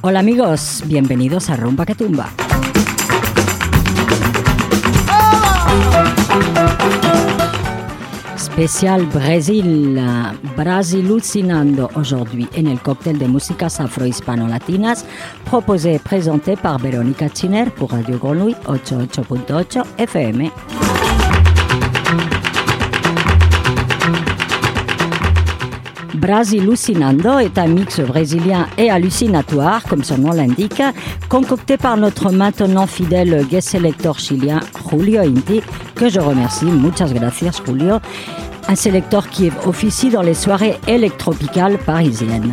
Hola amigos, bienvenidos a Rumba que Tumba. Spécial Brésil, Brasilucinando aujourd'hui en el cocktail de músicas afro-hispano-latinas proposé et présenté par Verónica Chiner pour Radio Grenouille 88.8 FM. Brasilucinando est un mix brésilien et hallucinatoire, comme son nom l'indique, concocté par notre maintenant fidèle guest selector chilien Julio Inti, que je remercie. Muchas gracias, Julio. Un sélecteur qui officie dans les soirées électropicales parisiennes.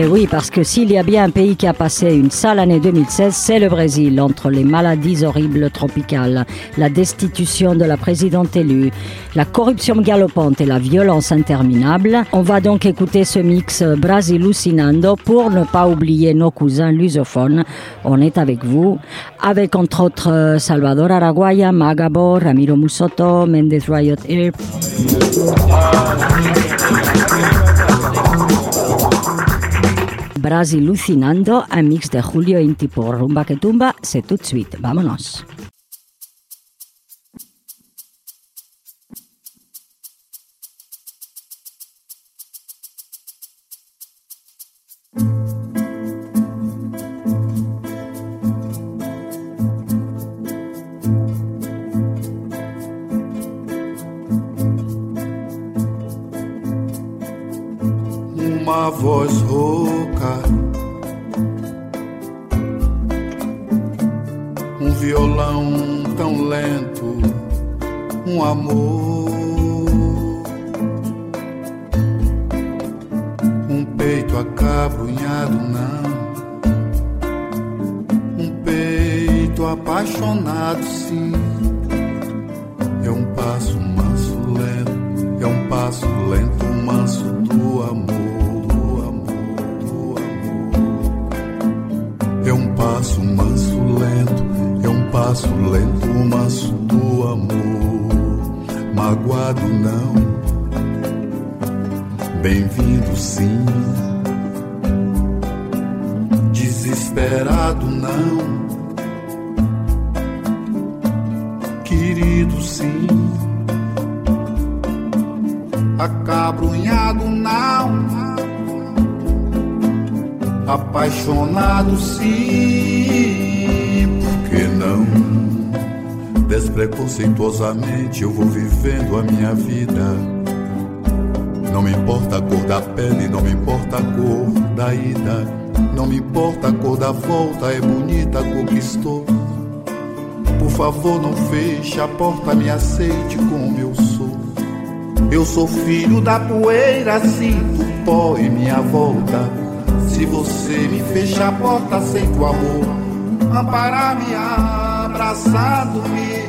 Et oui, parce que s'il y a bien un pays qui a passé une sale année 2016, c'est le Brésil, entre les maladies horribles tropicales, la destitution de la présidente élue, la corruption galopante et la violence interminable. On va donc écouter ce mix Brasilucinando pour ne pas oublier nos cousins lusophones. On est avec vous, avec entre autres Salvador Araguaya, Magabo, Ramiro Musoto, Mendes Riot Air. Brasilucinando, un mix de Julio Inti pour Rumba que Tumba, c'est tout suite. Vámonos. voz Despreconceituosamente eu vou vivendo a minha vida. Não me importa a cor da pele, não me importa a cor da ida, não me importa a cor da volta, é bonita, conquistou. Por favor, não feche a porta, me aceite como eu sou. Eu sou filho da poeira, sinto pó em minha volta. Se você me fecha a porta, aceito o amor. Amparar-me, abraçado-me,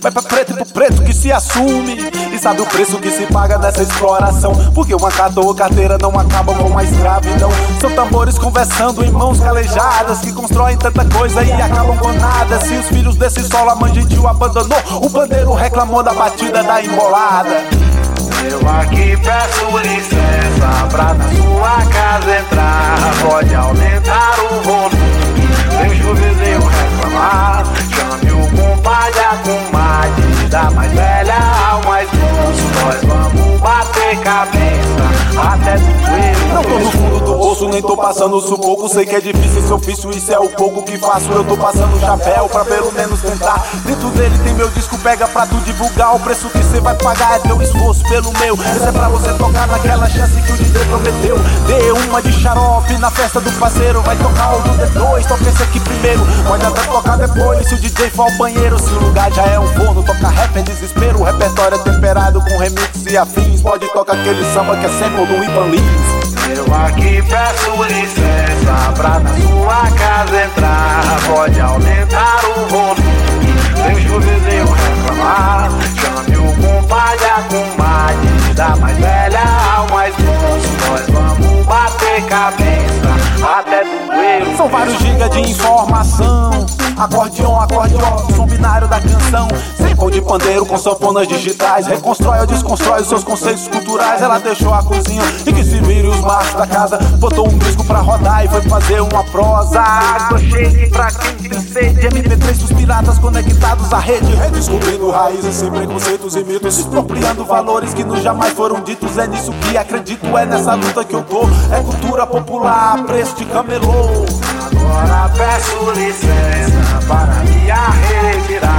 vai pra preto e pro preto que se assume. E sabe o preço que se paga nessa exploração? Porque uma ou carteira não acabam com a escravidão. São tambores conversando em mãos calejadas que constroem tanta coisa e acabam com nada. Se os filhos desse solo a mãe gentil abandonou, o bandeiro reclamou da batida da embolada. Eu aqui peço licença pra na sua casa entrar. Pode aumentar o volume, deixa o vizinho reclamar. Chame o compadre, a comadre, da mais velha ao mais moço. Nós vamos bater cabeça até doer. Não tô no fundo do bolso, nem tô passando sufoco. Sei que é difícil esse ofício, isso é o pouco que faço. Eu tô passando chapéu pra pelo menos tentar. Dentro dele tem meu disco, pega pra tu divulgar. O preço que cê vai pagar é teu esforço pelo meu. Esse é pra você tocar naquela chance que o DJ prometeu. Dê uma de xarope na festa do parceiro. Vai tocar o do D2, toca esse aqui primeiro. Pode até tocar depois, se o DJ for ao banheiro. Se o lugar já é um forno, toca rap é desespero. O repertório é temperado com remix e afins. Pode tocar aquele samba que é sample do Ivan. Eu aqui peço licença pra na sua casa entrar. Pode aumentar o volume, deixa o vizinho reclamar. Chame o compadre, a comadre, da mais velha mais moço. Nós vamos bater cabeça até doer. São vários gigas de informação. Acordeon, acordeon, som binário da canção. Sample de pandeiro com sanfonas digitais. Reconstrói ou desconstrói os seus conceitos culturais. Ela deixou a cozinha e que se vire os machos da casa. Botou um disco pra rodar e foi fazer uma prosa. Água cheia pra quem tem sede. MP3 dos piratas conectados à rede. Redescobrindo raízes sem preconceitos e mitos. Expropriando valores que nos jamais foram ditos. É nisso que acredito, é nessa luta que eu tô. É cultura popular, preço de camelô. Agora peço licença para me arrevirar.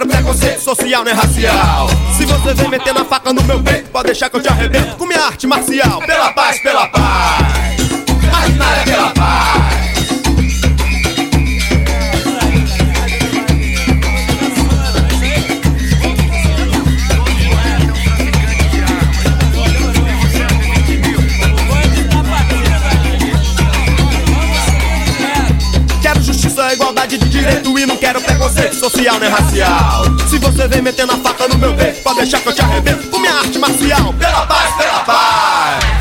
quero preconceito social, nem racial. Se você vem metendo a faca no meu peito, pode deixar que eu te arrebento com minha arte marcial. Pela paz, pela paz. Mas nada é pela paz. direito e não quero preconceito social nem racial. Se você vem metendo a faca no meu peito, pode deixar que eu te arrebento com minha arte marcial. Pela paz, pela paz.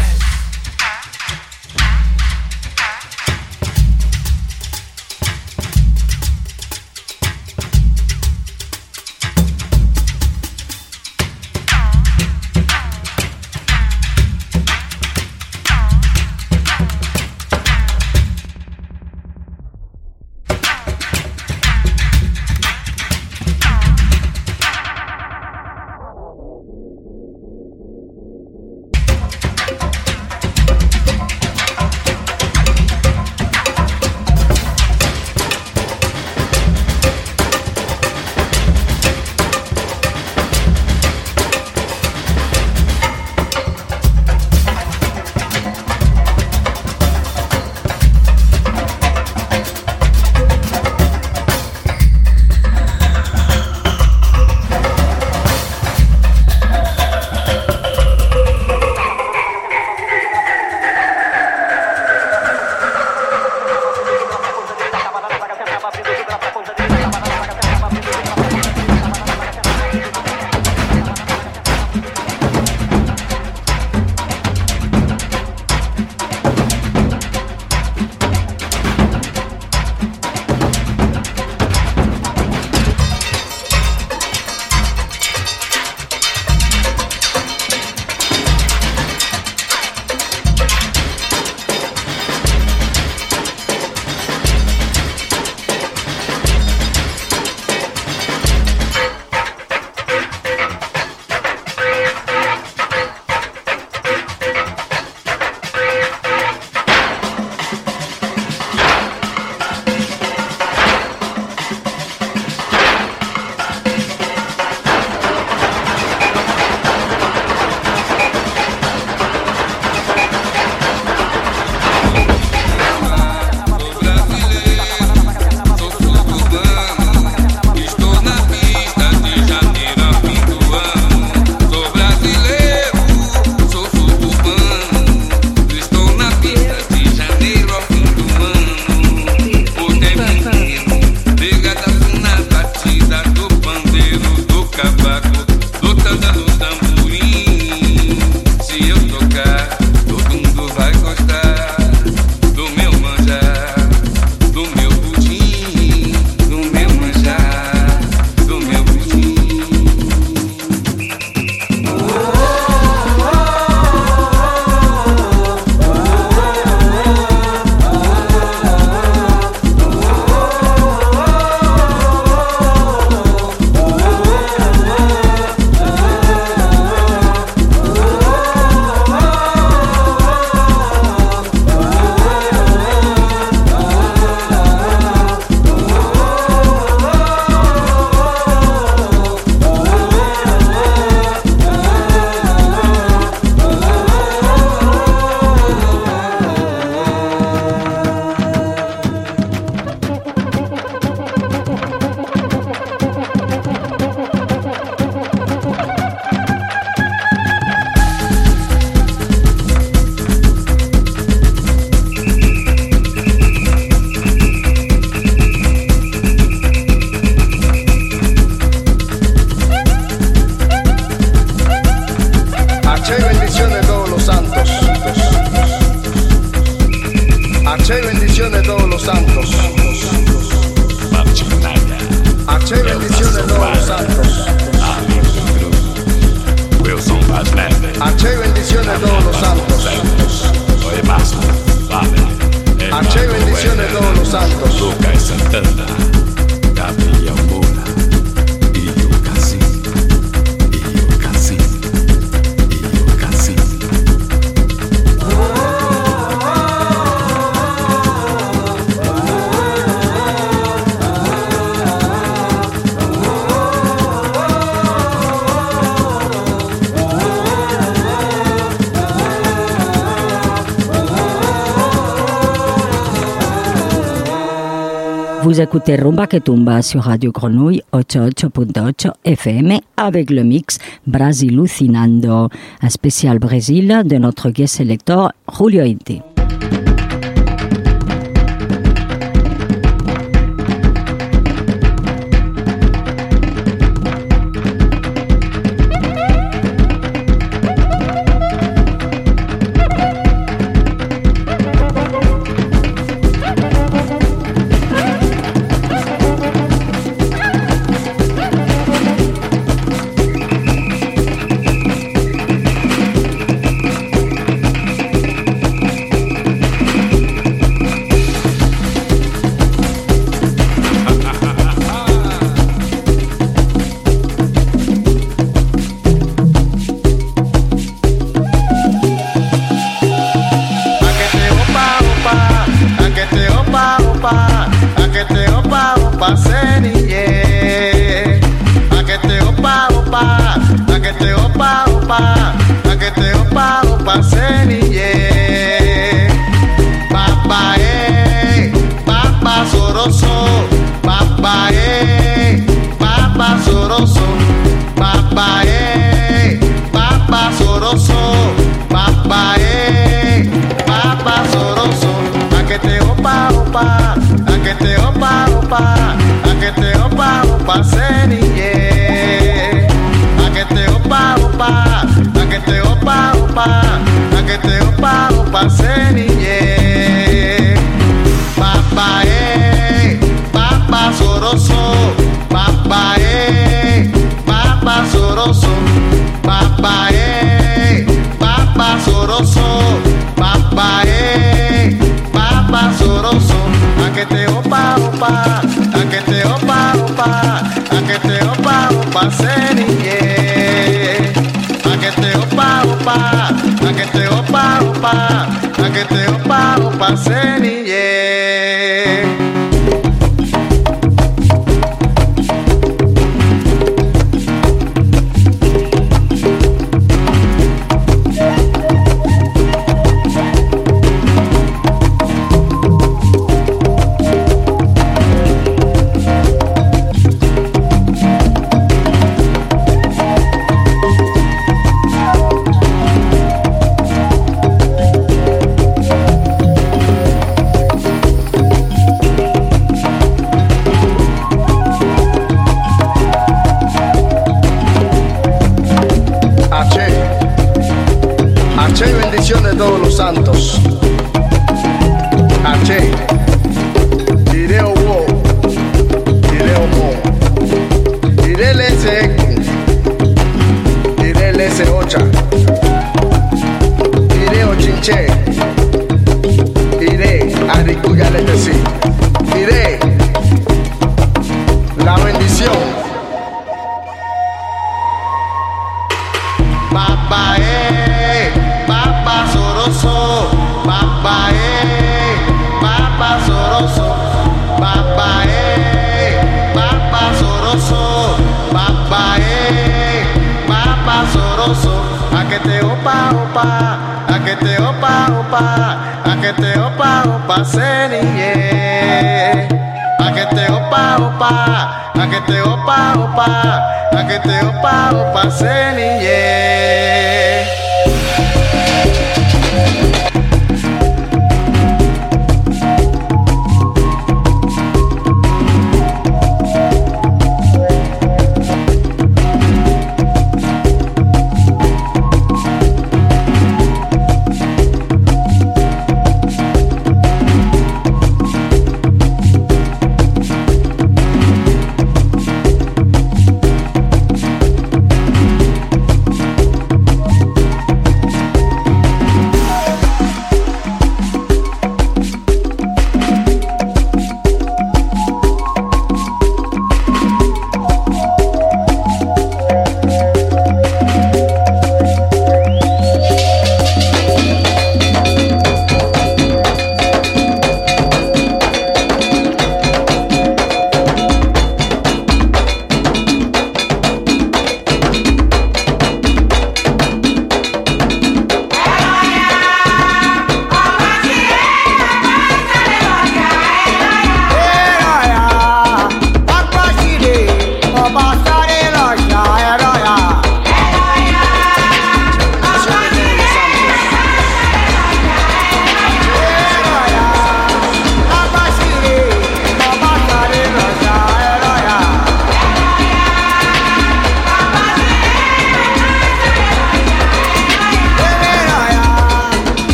Écoutez Rumba que Tumba sur Radio Grenouille 88.8 FM avec le mix Brasilucinando, un spécial Brésil de notre guest sélecteur Julio Inti.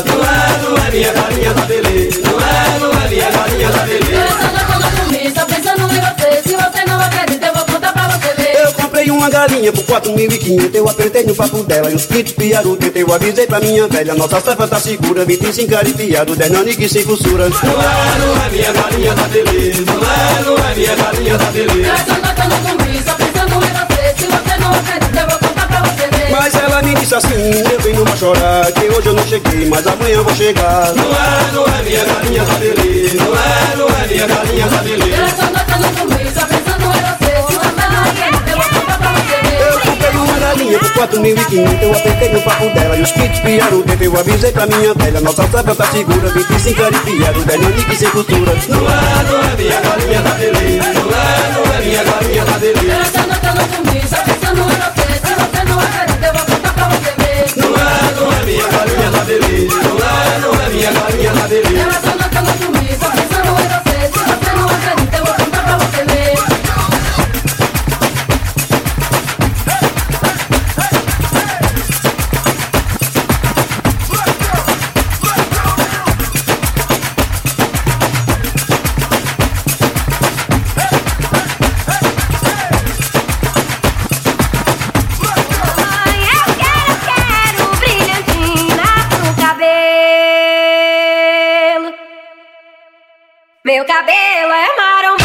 É, não é minha galinha da beleza. Não é, não é minha galinha da beleza. Essa noite eu não comi, só pensando em você. Se você não acredita, eu vou contar pra você ver. Eu comprei uma galinha por 4.500, eu apertei no papo dela e os pintos piaram, eu avisei pra minha velha. Nossa safra tá segura, 25 garipiado, dez nanique sem costura. Não é, não é minha galinha da beleza. Não é, não é minha galinha da beleza. Essa noite eu não comi, só pensando em você. Se você não acredita, eu vou Mas ela me disse assim, eu venho vou chorar, que hoje eu não cheguei, mas amanhã eu vou chegar. Não é, não é minha galinha da beleza. Não é, não é minha galinha da beleza. Essa noite eu não comi, só pensando em você. Se não acredita, eu vou contar pra você. Eu comprei uma galinha por 4.500, eu apertei no papo dela e os pintos piaram, eu avisei pra minha velha. Nossa safra tá segura, 25 garipiado, dez nanique sem costura. Não é, não é minha galinha da beleza. Não é, não é minha galinha da beleza. Essa noite eu não comi, só Meu cabelo é marombado,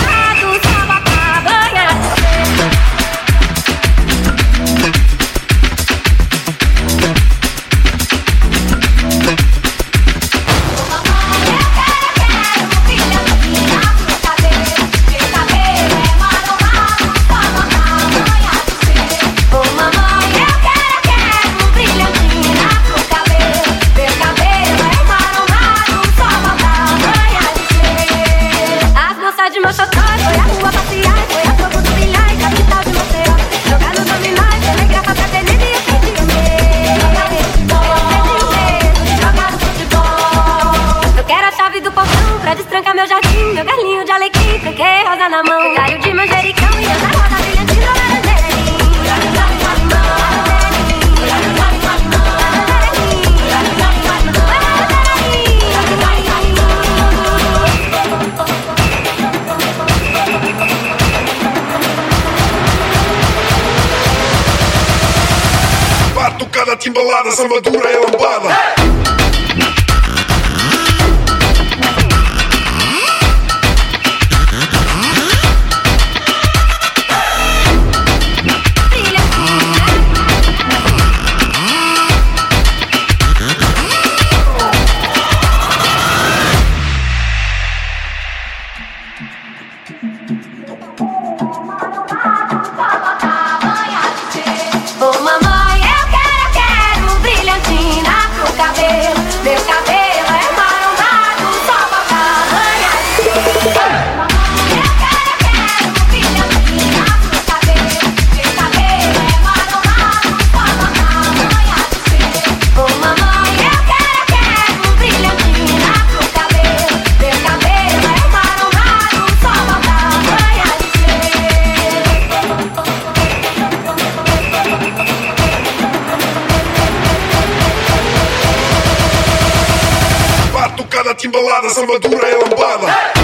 Тимбалада, Самбадура и Ламбана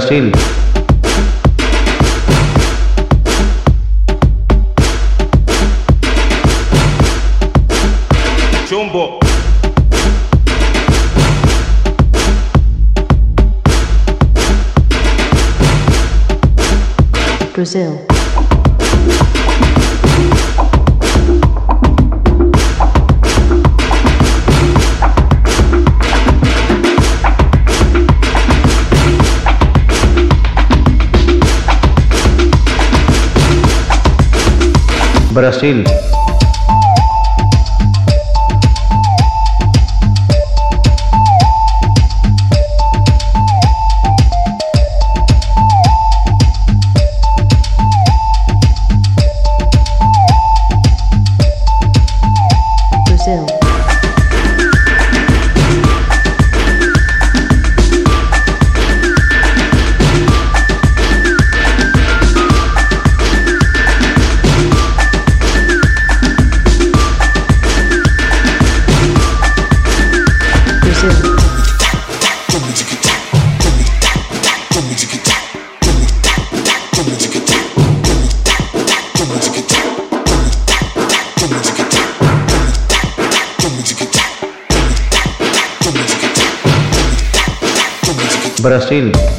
Brasil. Chumbo. Brazil. Brasil. Brasil.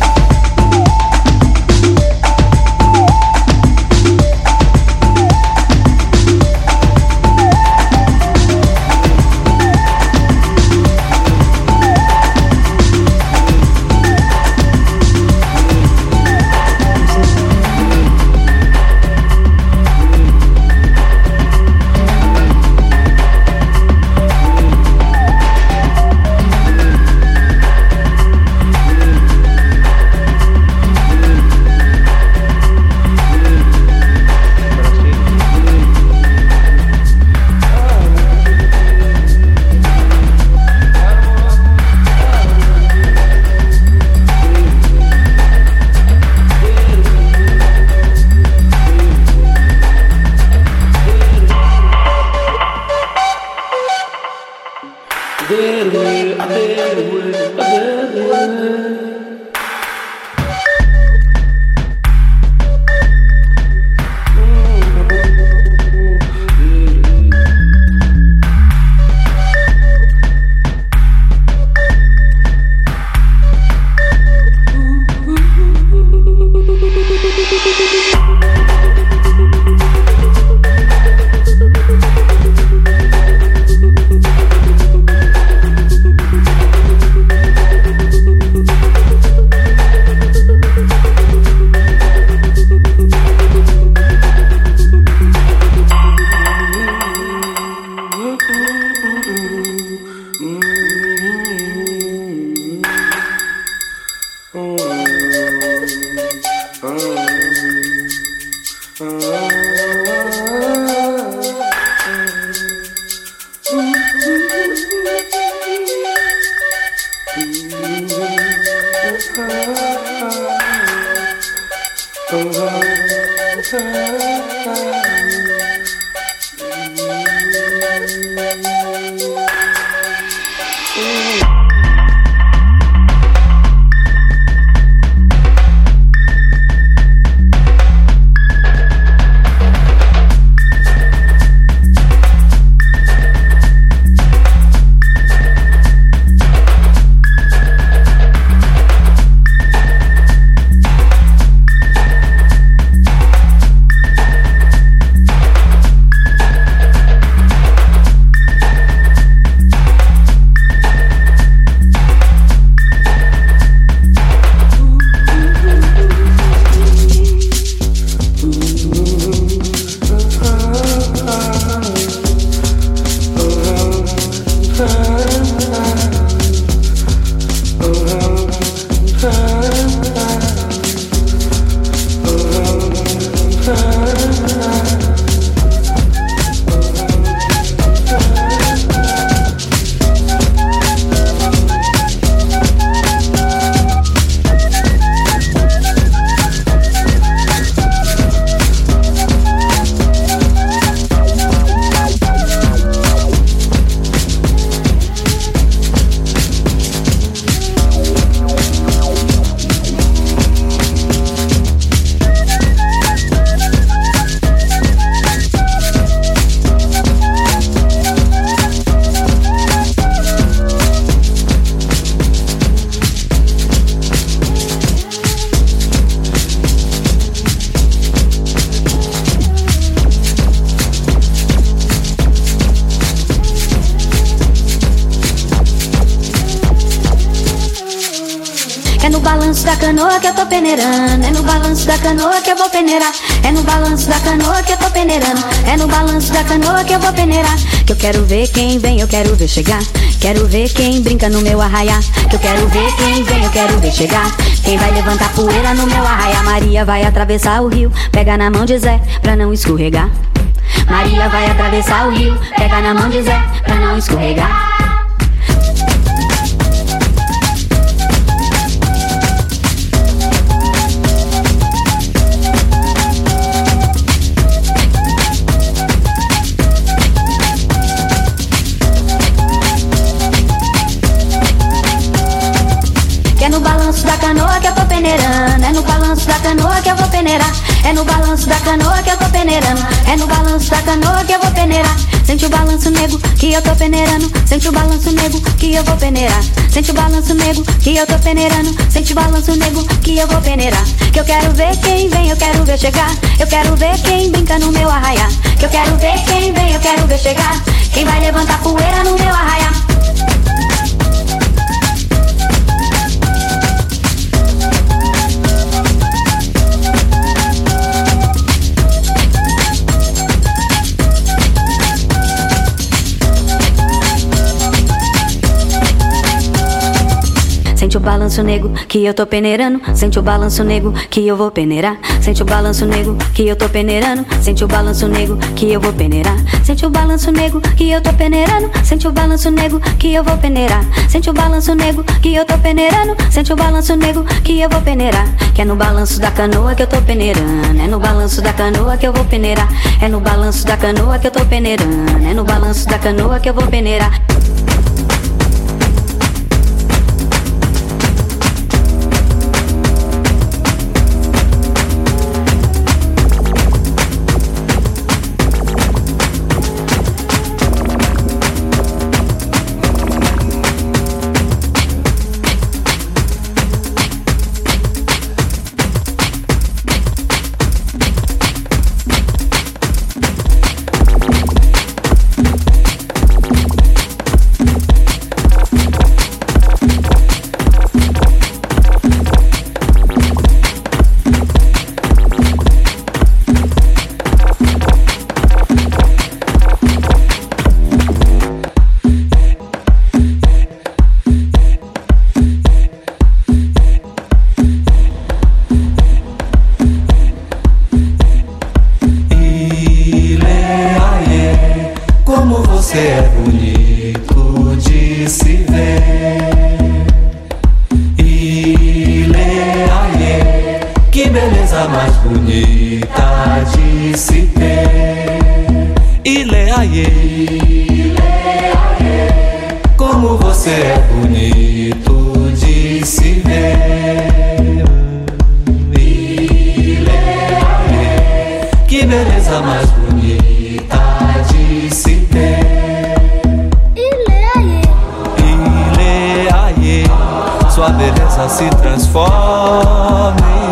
Ooh, ooh, ooh, ooh. Balanço da canoa que eu tô peneirando. É no balanço da canoa que eu vou peneirar. É no balanço da canoa que eu tô peneirando. É no balanço da canoa que eu vou peneirar. Que eu quero ver quem vem, eu quero ver chegar. Quero ver quem brinca no meu arraiá. Que eu quero ver quem vem, eu quero ver chegar. Quem vai levantar poeira no meu arraiá? Maria vai atravessar o rio. Pega na mão de Zé pra não escorregar. Maria vai atravessar o rio. Pega na mão de Zé pra não escorregar. Peneirando. É no balanço da canoa que eu vou peneirar. É no balanço da canoa que eu tô peneirando. É no balanço da canoa que eu vou peneirar. Sente o balanço nego que eu tô peneirando. Sente o balanço nego que eu vou peneirar. Sente o balanço nego que eu tô peneirando. Sente o balanço nego que eu vou peneirar. Que eu quero ver quem vem, eu quero ver chegar. Eu quero ver quem brinca no meu arraiá. Que eu quero ver quem vem, eu quero ver chegar. Quem vai levantar poeira no meu arraiá. O balanço nego que eu tô peneirando. Sente o balanço nego que eu vou peneirar. Sente o balanço nego que eu tô peneirando. Sente o balanço nego que eu vou peneirar. Sente o balanço nego que eu tô peneirando. Sente o balanço nego que eu vou peneirar. Sente o balanço nego que eu tô peneirando. Sente o balanço nego que eu vou peneirar. Que é no balanço da canoa que eu tô peneirando. É no balanço da canoa que eu vou peneirar. É no balanço da canoa que eu tô peneirando. É no balanço da canoa que eu vou peneirar.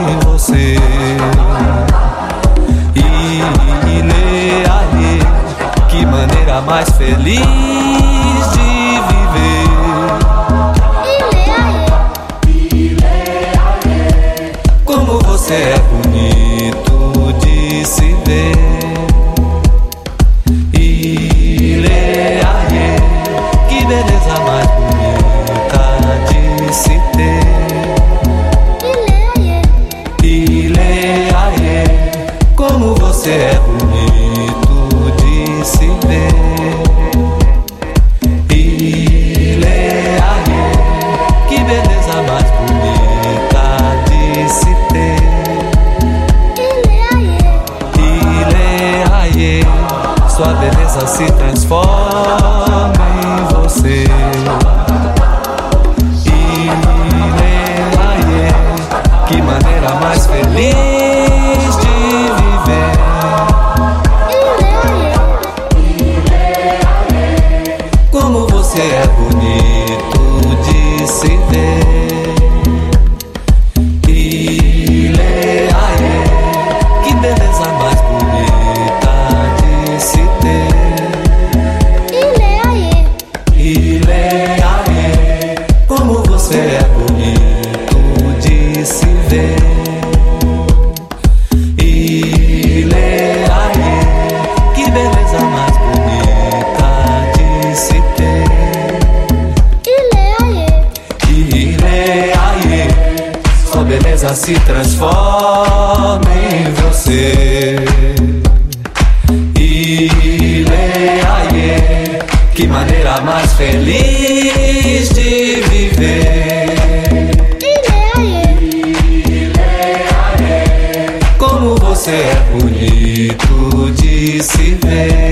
Em você. Ileaie, que maneira mais feliz Ile, aie, que maneira mais feliz de viver. Como você é bonito de se ver.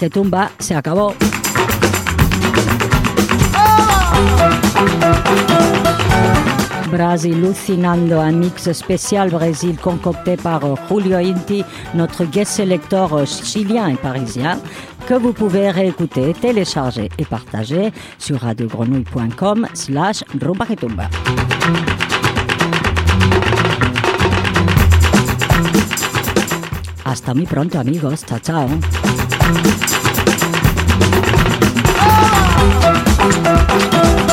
Que tumba, se acabó. Brasilucinando, un mix spécial Brésil concocté par Julio Inti, notre guest sélecteur chilien et parisien, que vous pouvez réécouter, télécharger et partager sur radiogrenouille.com slash. Hasta muy pronto amigos, chao chao. 아!